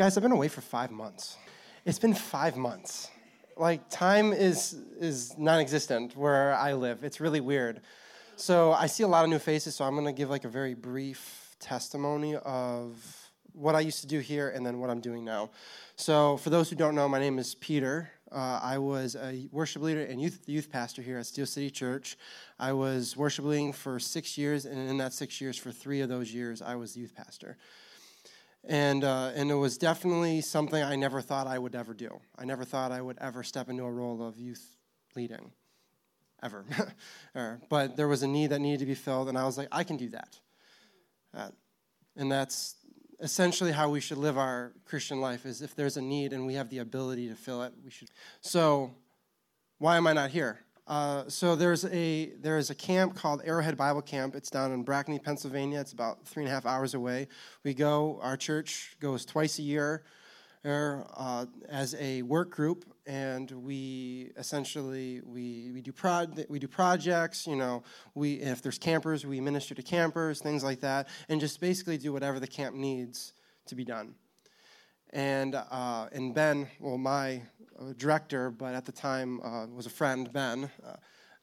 Guys, I've been away for five months. It's been five months. Like, time is, is non existent where I live. It's really weird. So, I see a lot of new faces, so I'm going to give like a very brief testimony of what I used to do here and then what I'm doing now. So, for those who don't know, my name is Peter. Uh, I was a worship leader and youth, youth pastor here at Steel City Church. I was worship leading for six years, and in that six years, for three of those years, I was youth pastor and uh, and it was definitely something I never thought I would ever do. I never thought I would ever step into a role of youth leading, ever. but there was a need that needed to be filled, and I was like, I can do that. Uh, and that's essentially how we should live our Christian life: is if there's a need and we have the ability to fill it, we should. So, why am I not here? Uh, so there's a there is a camp called Arrowhead Bible Camp. It's down in Brackney, Pennsylvania. It's about three and a half hours away. We go. Our church goes twice a year uh, as a work group, and we essentially we we do prod we do projects. You know, we if there's campers, we minister to campers, things like that, and just basically do whatever the camp needs to be done. And uh, and Ben, well, my director, but at the time uh, was a friend, Ben. Uh,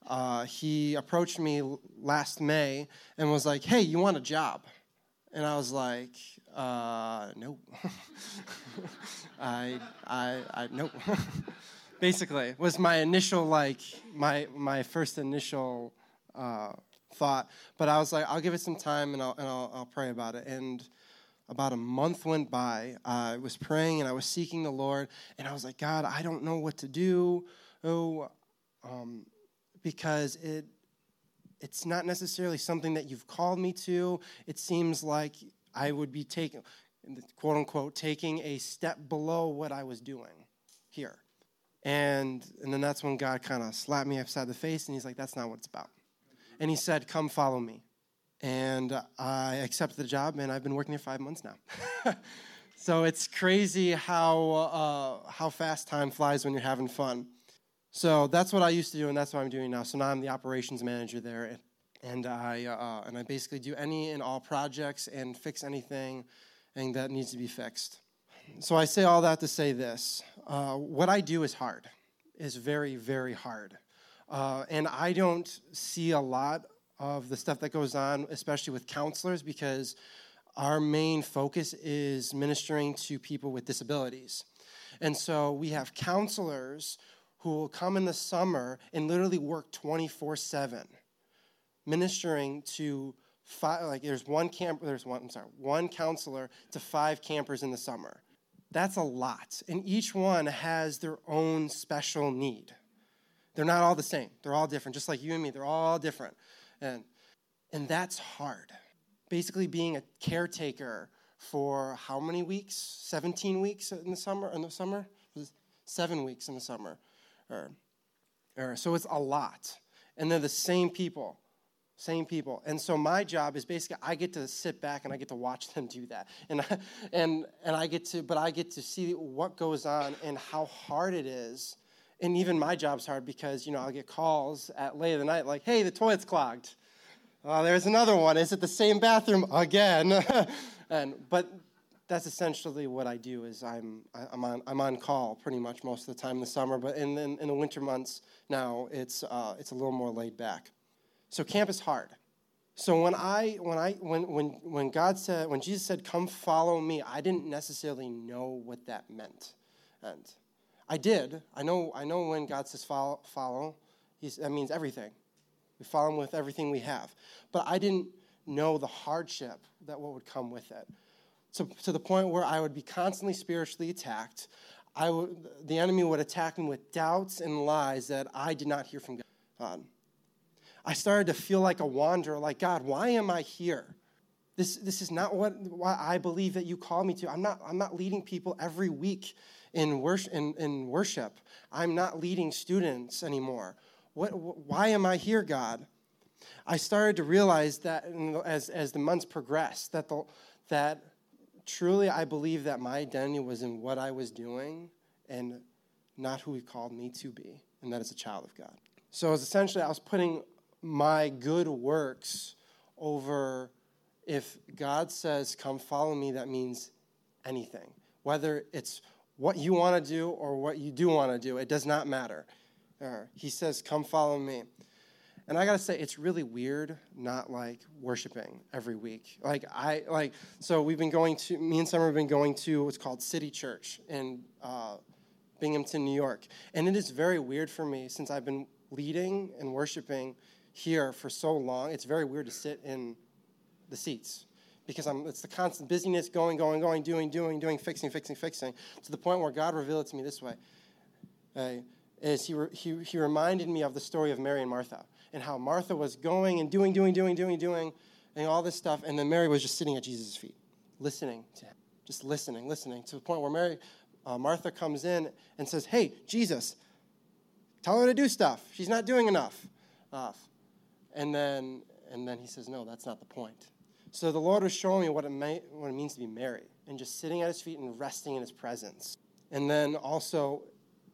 uh, he approached me last May and was like, "Hey, you want a job?" And I was like, uh, "No." I, I, I, nope. Basically, was my initial like my my first initial uh, thought. But I was like, I'll give it some time and I'll and I'll, I'll pray about it. And about a month went by. I was praying and I was seeking the Lord, and I was like, God, I don't know what to do. Oh, um, because it it's not necessarily something that you've called me to. It seems like I would be taking, quote unquote, taking a step below what I was doing here. And, and then that's when God kind of slapped me upside the face and he's like, that's not what it's about. And he said, come follow me and I accepted the job, and I've been working there five months now. so it's crazy how uh, how fast time flies when you're having fun. So that's what I used to do, and that's what I'm doing now. So now I'm the operations manager there, and I uh, and I basically do any and all projects and fix anything, and that needs to be fixed. So I say all that to say this: uh, what I do is hard, is very very hard, uh, and I don't see a lot of the stuff that goes on, especially with counselors, because our main focus is ministering to people with disabilities. And so we have counselors who will come in the summer and literally work 24 7, ministering to five, like there's one camp, there's one, I'm sorry, one counselor to five campers in the summer. That's a lot. And each one has their own special need. They're not all the same. They're all different, just like you and me. They're all different. And, and that's hard. Basically, being a caretaker for how many weeks? 17 weeks in the summer? In the summer? Seven weeks in the summer. Or, or, so it's a lot. And they're the same people. Same people. And so my job is basically I get to sit back and I get to watch them do that. And, and, and I get to, but I get to see what goes on and how hard it is and even my job's hard because you know I'll get calls at late of the night like, "Hey, the toilet's clogged." Oh, there's another one. Is it the same bathroom again? and but that's essentially what I do. Is I'm I'm on I'm on call pretty much most of the time in the summer, but in in, in the winter months now it's uh, it's a little more laid back. So camp is hard. So when I when I when when when God said when Jesus said, "Come follow me," I didn't necessarily know what that meant, and I did. I know, I know when God says follow, follow that means everything. We follow him with everything we have. But I didn't know the hardship that what would come with it. To, to the point where I would be constantly spiritually attacked. I the enemy would attack me with doubts and lies that I did not hear from God. Um, I started to feel like a wanderer, like, God, why am I here? This, this is not what, what I believe that you call me to. I'm not, I'm not leading people every week in worship, in, in worship. I'm not leading students anymore. What, why am I here, God? I started to realize that as, as the months progressed, that, the, that truly I believe that my identity was in what I was doing and not who He called me to be, and that is a child of God. So it was essentially, I was putting my good works over if God says, Come follow me, that means anything Whether it's what you want to do or what you do want to do, it does not matter. Uh, he says, Come follow me. And I gotta say, it's really weird not like worshiping every week. Like I like so we've been going to me and Summer have been going to what's called City Church in uh, Binghamton, New York, and it is very weird for me since I've been leading and worshiping here for so long. It's very weird to sit in the seats because I'm, it's the constant busyness, going, going, going, doing, doing, doing, fixing, fixing, fixing, to the point where God revealed it to me this way. Uh, is he, he, he reminded me of the story of Mary and Martha and how Martha was going and doing, doing, doing, doing, doing, and all this stuff, and then Mary was just sitting at Jesus' feet, listening to him, just listening, listening, to the point where Mary, uh, Martha comes in and says, "Hey, Jesus, tell her to do stuff. She's not doing enough." Uh, and then, and then he says, "No, that's not the point." So the Lord was showing me what it, may, what it means to be Mary and just sitting at his feet and resting in his presence. And then also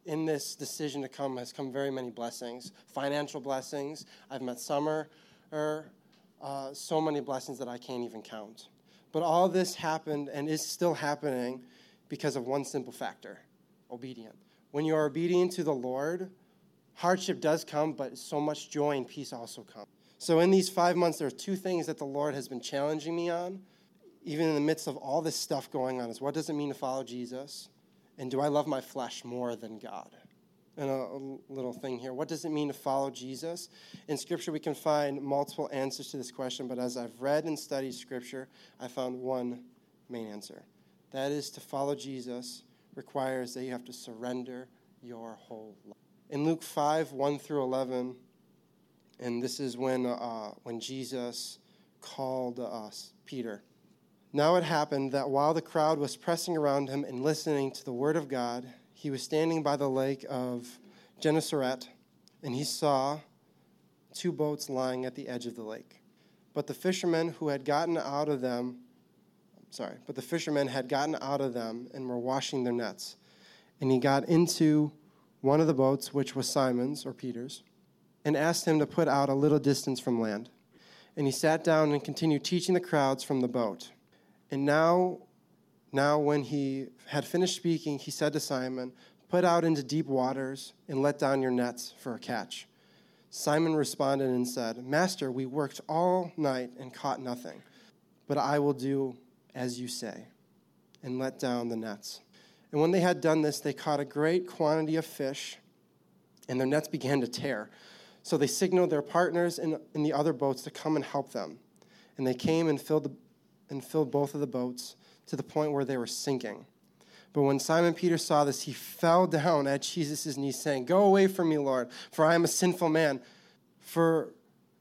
in this decision to come has come very many blessings, financial blessings. I've met Summer, er, uh, so many blessings that I can't even count. But all this happened and is still happening because of one simple factor obedient. When you are obedient to the Lord, hardship does come, but so much joy and peace also come. So, in these five months, there are two things that the Lord has been challenging me on, even in the midst of all this stuff going on, is what does it mean to follow Jesus? And do I love my flesh more than God? And a, a, little thing here. What does it mean to follow Jesus? In Scripture, we can find multiple answers to this question, but as I've read and studied Scripture, I found one main answer. That is, to follow Jesus requires that you have to surrender your whole life. In Luke 5 1 through 11, and this is when, uh, when Jesus called us, Peter. Now it happened that while the crowd was pressing around him and listening to the word of God, he was standing by the lake of Gennesaret, and he saw two boats lying at the edge of the lake. But the fishermen who had gotten out of them, sorry, but the fishermen had gotten out of them and were washing their nets. And he got into one of the boats, which was Simon's or Peter's, and asked him to put out a little distance from land. And he sat down and continued teaching the crowds from the boat. And now, now when he had finished speaking, he said to Simon, Put out into deep waters and let down your nets for a catch. Simon responded and said, Master, we worked all night and caught nothing, but I will do as you say, and let down the nets. And when they had done this, they caught a great quantity of fish, and their nets began to tear. So they signaled their partners in, in the other boats to come and help them. And they came and filled the and filled both of the boats to the point where they were sinking. But when Simon Peter saw this, he fell down at Jesus' knees, saying, Go away from me, Lord, for I am a sinful man. For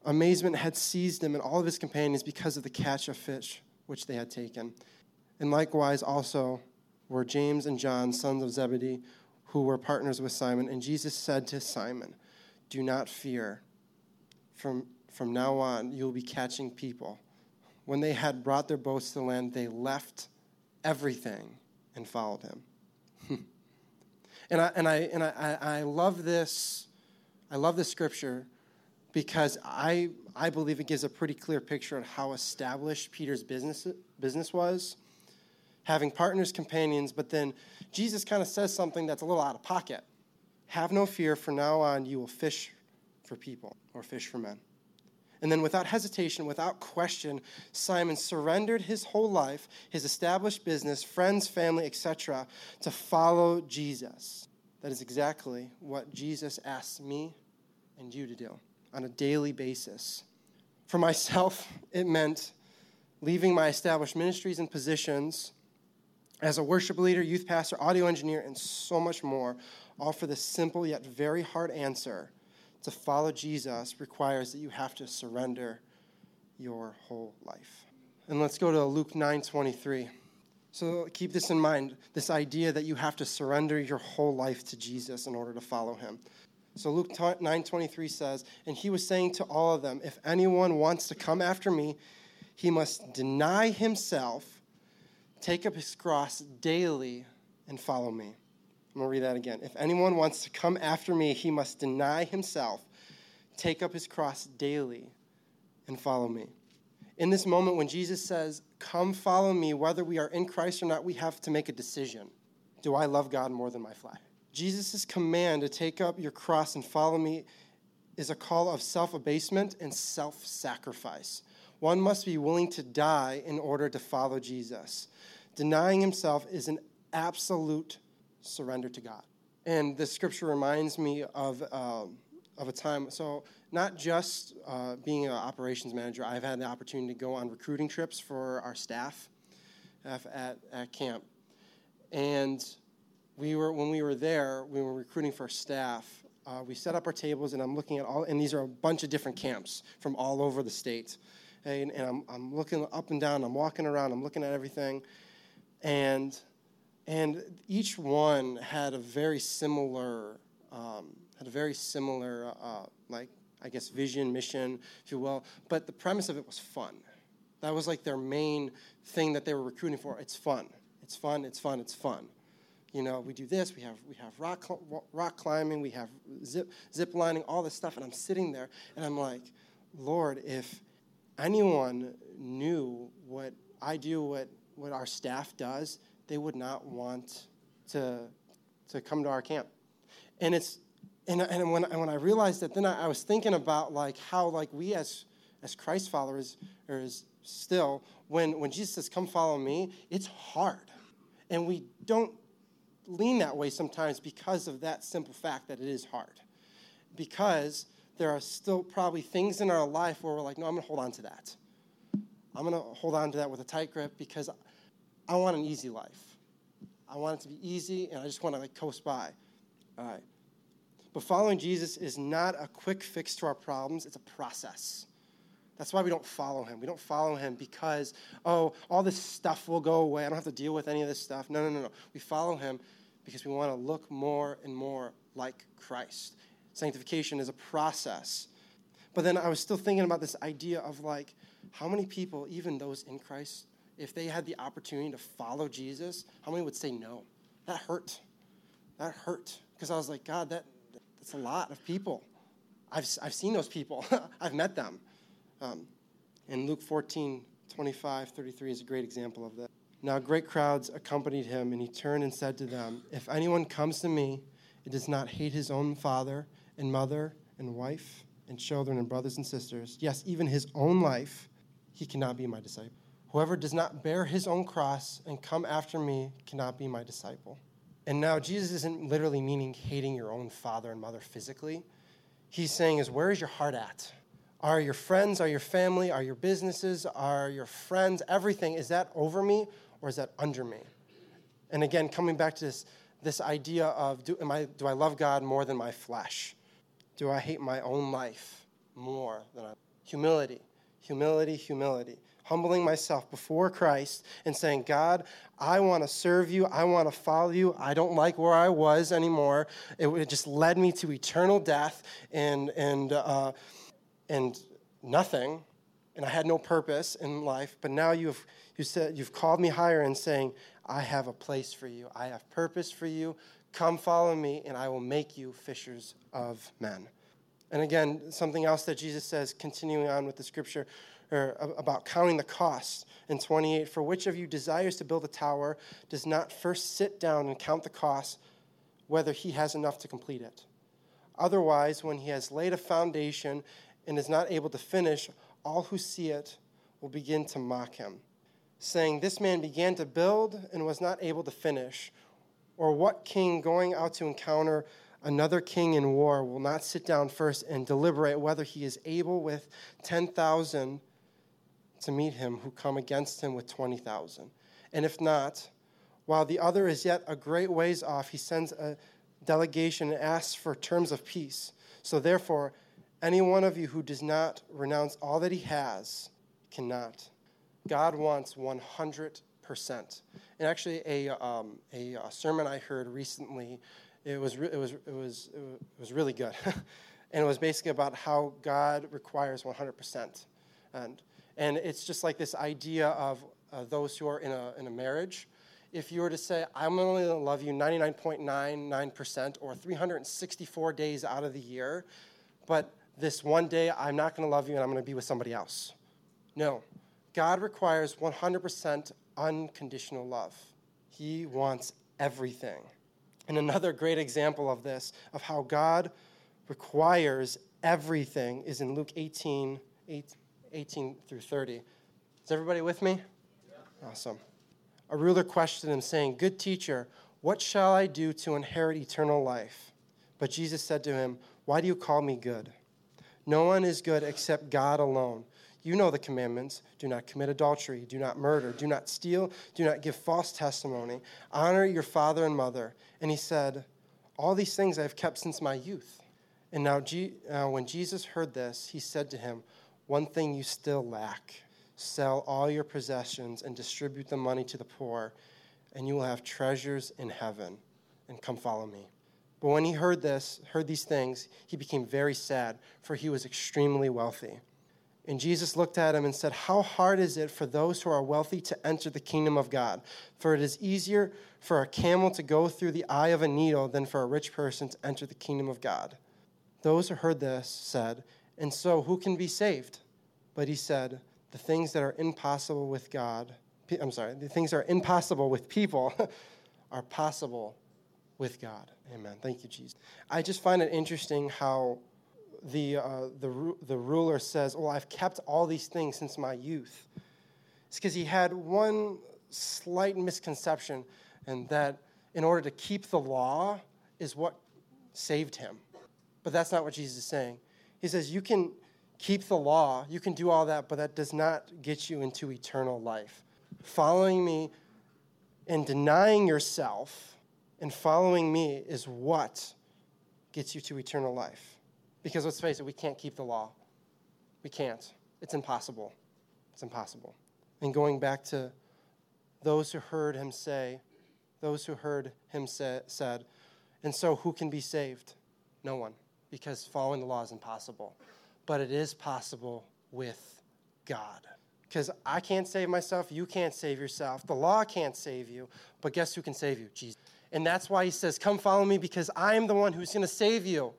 amazement had seized him and all of his companions because of the catch of fish which they had taken. And likewise also were James and John, sons of Zebedee, who were partners with Simon. And Jesus said to Simon, Do not fear. From, from now on, you will be catching people when they had brought their boats to land, they left everything and followed him. and I, and, I, and I, I love this. I love this scripture because I, I believe it gives a pretty clear picture of how established Peter's business, business was, having partners, companions, but then Jesus kind of says something that's a little out of pocket. Have no fear, from now on you will fish for people or fish for men. And then, without hesitation, without question, Simon surrendered his whole life, his established business, friends, family, etc., to follow Jesus. That is exactly what Jesus asks me and you to do on a daily basis. For myself, it meant leaving my established ministries and positions as a worship leader, youth pastor, audio engineer, and so much more, all for the simple yet very hard answer to follow Jesus requires that you have to surrender your whole life. And let's go to Luke 9:23. So keep this in mind, this idea that you have to surrender your whole life to Jesus in order to follow him. So Luke 9:23 says, "And he was saying to all of them, if anyone wants to come after me, he must deny himself, take up his cross daily and follow me." I'm going to read that again. If anyone wants to come after me, he must deny himself, take up his cross daily, and follow me. In this moment, when Jesus says, come follow me, whether we are in Christ or not, we have to make a decision. Do I love God more than my flesh? Jesus' command to take up your cross and follow me is a call of self abasement and self sacrifice. One must be willing to die in order to follow Jesus. Denying himself is an absolute surrender to God. And the scripture reminds me of, um, of a time. So, not just uh, being an operations manager, I've had the opportunity to go on recruiting trips for our staff at, at camp. And we were, when we were there, we were recruiting for staff. Uh, we set up our tables, and I'm looking at all, and these are a bunch of different camps from all over the state. And, and I'm, I'm looking up and down, I'm walking around, I'm looking at everything. And, and each one had a very similar, um, had a very similar, uh, like, I guess, vision, mission, if you will. But the premise of it was fun. That was like their main thing that they were recruiting for. It's fun. It's fun. It's fun. It's fun. You know, we do this. We have we have rock rock climbing. We have zip zip lining. All this stuff. And I'm sitting there, and I'm like, Lord, if anyone knew what I do, what what our staff does, they would not want to to come to our camp. And it's and, and when, and when I realized that, then I, I, was thinking about like how like we as as Christ followers or as still when when Jesus says, "Come follow me," it's hard, and we don't lean that way sometimes because of that simple fact that it is hard, because there are still probably things in our life where we're like, "No, I'm going to hold on to that. I'm going to hold on to that with a tight grip because I want an easy life. I want it to be easy, and I just want to like coast by." All right. But following Jesus is not a quick fix to our problems, it's a process. That's why we don't follow him. We don't follow him because, oh, all this stuff will go away. I don't have to deal with any of this stuff. No, no, no, no. We follow him because we want to look more and more like Christ. Sanctification is a process. But then I was still thinking about this idea of like, how many people, even those in Christ, if they had the opportunity to follow Jesus, how many would say no? That hurt. That hurt. Because I was like, God, that, that's a lot of people. I've, I've seen those people, I've met them. Um, and Luke 14, 25, 33 is a great example of that. Now, great crowds accompanied him, and he turned and said to them, If anyone comes to me and does not hate his own father and mother and wife and children and brothers and sisters, yes, even his own life, he cannot be my disciple. Whoever does not bear his own cross and come after me cannot be my disciple. And now Jesus isn't literally meaning hating your own father and mother physically. He's saying is where is your heart at? Are your friends, are your family, are your businesses, are your friends, everything, is that over me or is that under me? And again, coming back to this, this idea of do, I, do I love God more than my flesh? Do I hate my own life more than I? Humility, humility, humility humbling myself before Christ and saying, God, I want to serve you. I want to follow you. I don't like where I was anymore. It, it just led me to eternal death and, and, uh, and nothing. And I had no purpose in life. But now you've, you said, you've called me higher and saying, I have a place for you. I have purpose for you. Come follow me, and I will make you fishers of men. And again, something else that Jesus says, continuing on with the scripture, or about counting the cost in 28 for which of you desires to build a tower does not first sit down and count the cost whether he has enough to complete it otherwise when he has laid a foundation and is not able to finish all who see it will begin to mock him saying this man began to build and was not able to finish or what king going out to encounter another king in war will not sit down first and deliberate whether he is able with 10,000 to meet him who come against him with 20,000. And if not, while the other is yet a great ways off, he sends a delegation and asks for terms of peace. So therefore, any one of you who does not renounce all that he has cannot. God wants 100%. And actually, a, um, a, a, sermon I heard recently, it was, it was, it was, it was really good. and it was basically about how God requires 100%. And and it's just like this idea of uh, those who are in a, in a marriage. If you were to say, I'm only going to love you 99.99% or 364 days out of the year, but this one day I'm not going to love you and I'm going to be with somebody else. No. God requires 100% unconditional love. He wants everything. And another great example of this, of how God requires everything, is in Luke 18, 18 through 30. Is everybody with me? Yeah. Awesome. A ruler questioned him, saying, Good teacher, what shall I do to inherit eternal life? But Jesus said to him, Why do you call me good? No one is good except God alone. You know the commandments do not commit adultery, do not murder, do not steal, do not give false testimony, honor your father and mother. And he said, All these things I have kept since my youth. And now, uh, when Jesus heard this, he said to him, One thing you still lack sell all your possessions and distribute the money to the poor, and you will have treasures in heaven. And come follow me. But when he heard this, heard these things, he became very sad, for he was extremely wealthy. And Jesus looked at him and said, How hard is it for those who are wealthy to enter the kingdom of God? For it is easier for a camel to go through the eye of a needle than for a rich person to enter the kingdom of God. Those who heard this said, And so who can be saved? But he said, The things that are impossible with God, I'm sorry, the things that are impossible with people are possible with God. Amen. Thank you, Jesus. I just find it interesting how the, uh, the, the ruler says, Well, I've kept all these things since my youth. It's because he had one slight misconception, and that in order to keep the law is what saved him. But that's not what Jesus is saying. He says, You can keep the law, you can do all that, but that does not get you into eternal life. Following me and denying yourself and following me is what gets you to eternal life. Because let's face it, we can't keep the law. We can't. It's impossible. It's impossible. And going back to those who heard him say, those who heard him say, said, and so who can be saved? No one, because following the law is impossible. But it is possible with God. Because I can't save myself, you can't save yourself, the law can't save you, but guess who can save you? Jesus. And that's why he says, Come follow me because I am the one who's going to save you.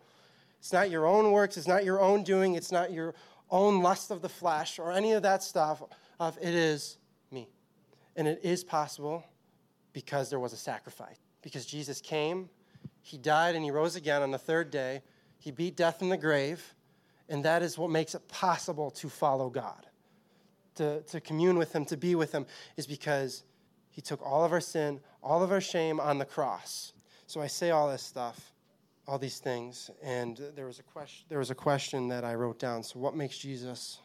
It's not your own works, it's not your own doing, it's not your own lust of the flesh or any of that stuff. Of it is me. And it is possible because there was a sacrifice. Because Jesus came, he died, and he rose again on the third day. He beat death in the grave, and that is what makes it possible to follow God. To, to commune with him, to be with him, is because he took all of our sin, all of our shame on the cross. So I say all this stuff all these things. And there was a question. There was a question that I wrote down. So, what makes Jesus?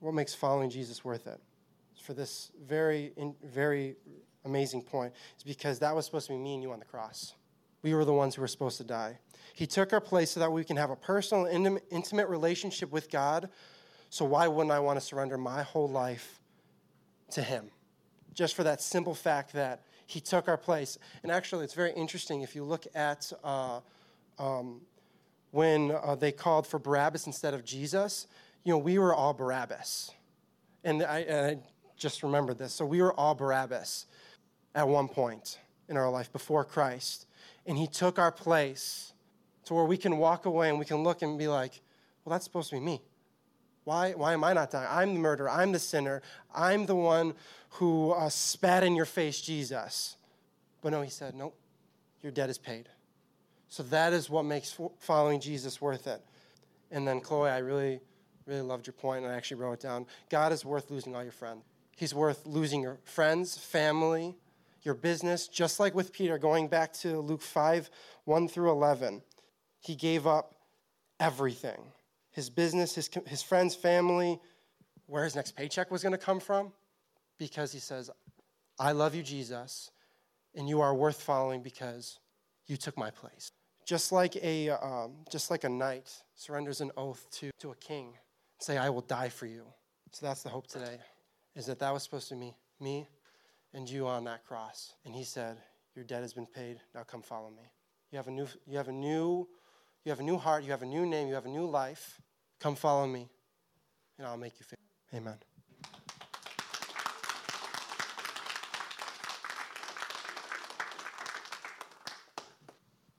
What makes following Jesus worth it? For this very, very amazing point, is because that was supposed to be me and you on the cross. We were the ones who were supposed to die. He took our place so that we can have a personal, intimate relationship with God. So why wouldn't I want to surrender my whole life to Him? Just for that simple fact that He took our place. And actually, it's very interesting if you look at. Uh, um, when uh, they called for Barabbas instead of Jesus, you know, we were all Barabbas. And I, and I just remembered this. So we were all Barabbas at one point in our life before Christ. And he took our place to where we can walk away and we can look and be like, well, that's supposed to be me. Why, why am I not dying? I'm the murderer. I'm the sinner. I'm the one who uh, spat in your face, Jesus. But no, he said, nope, your debt is paid. So that is what makes following Jesus worth it. And then, Chloe, I really, really loved your point, and I actually wrote it down. God is worth losing all your friends. He's worth losing your friends, family, your business, just like with Peter, going back to Luke 5 1 through 11. He gave up everything his business, his, his friends, family, where his next paycheck was going to come from, because he says, I love you, Jesus, and you are worth following because you took my place. Just like a, um, just like a knight surrenders an oath to, to a king, say, I will die for you. So that's the hope today, is that that was supposed to be me and you on that cross. And he said, Your debt has been paid. Now come follow me. You have a new, you have a new, you have a new heart, you have a new name, you have a new life. Come follow me, and I'll make you fit. Amen.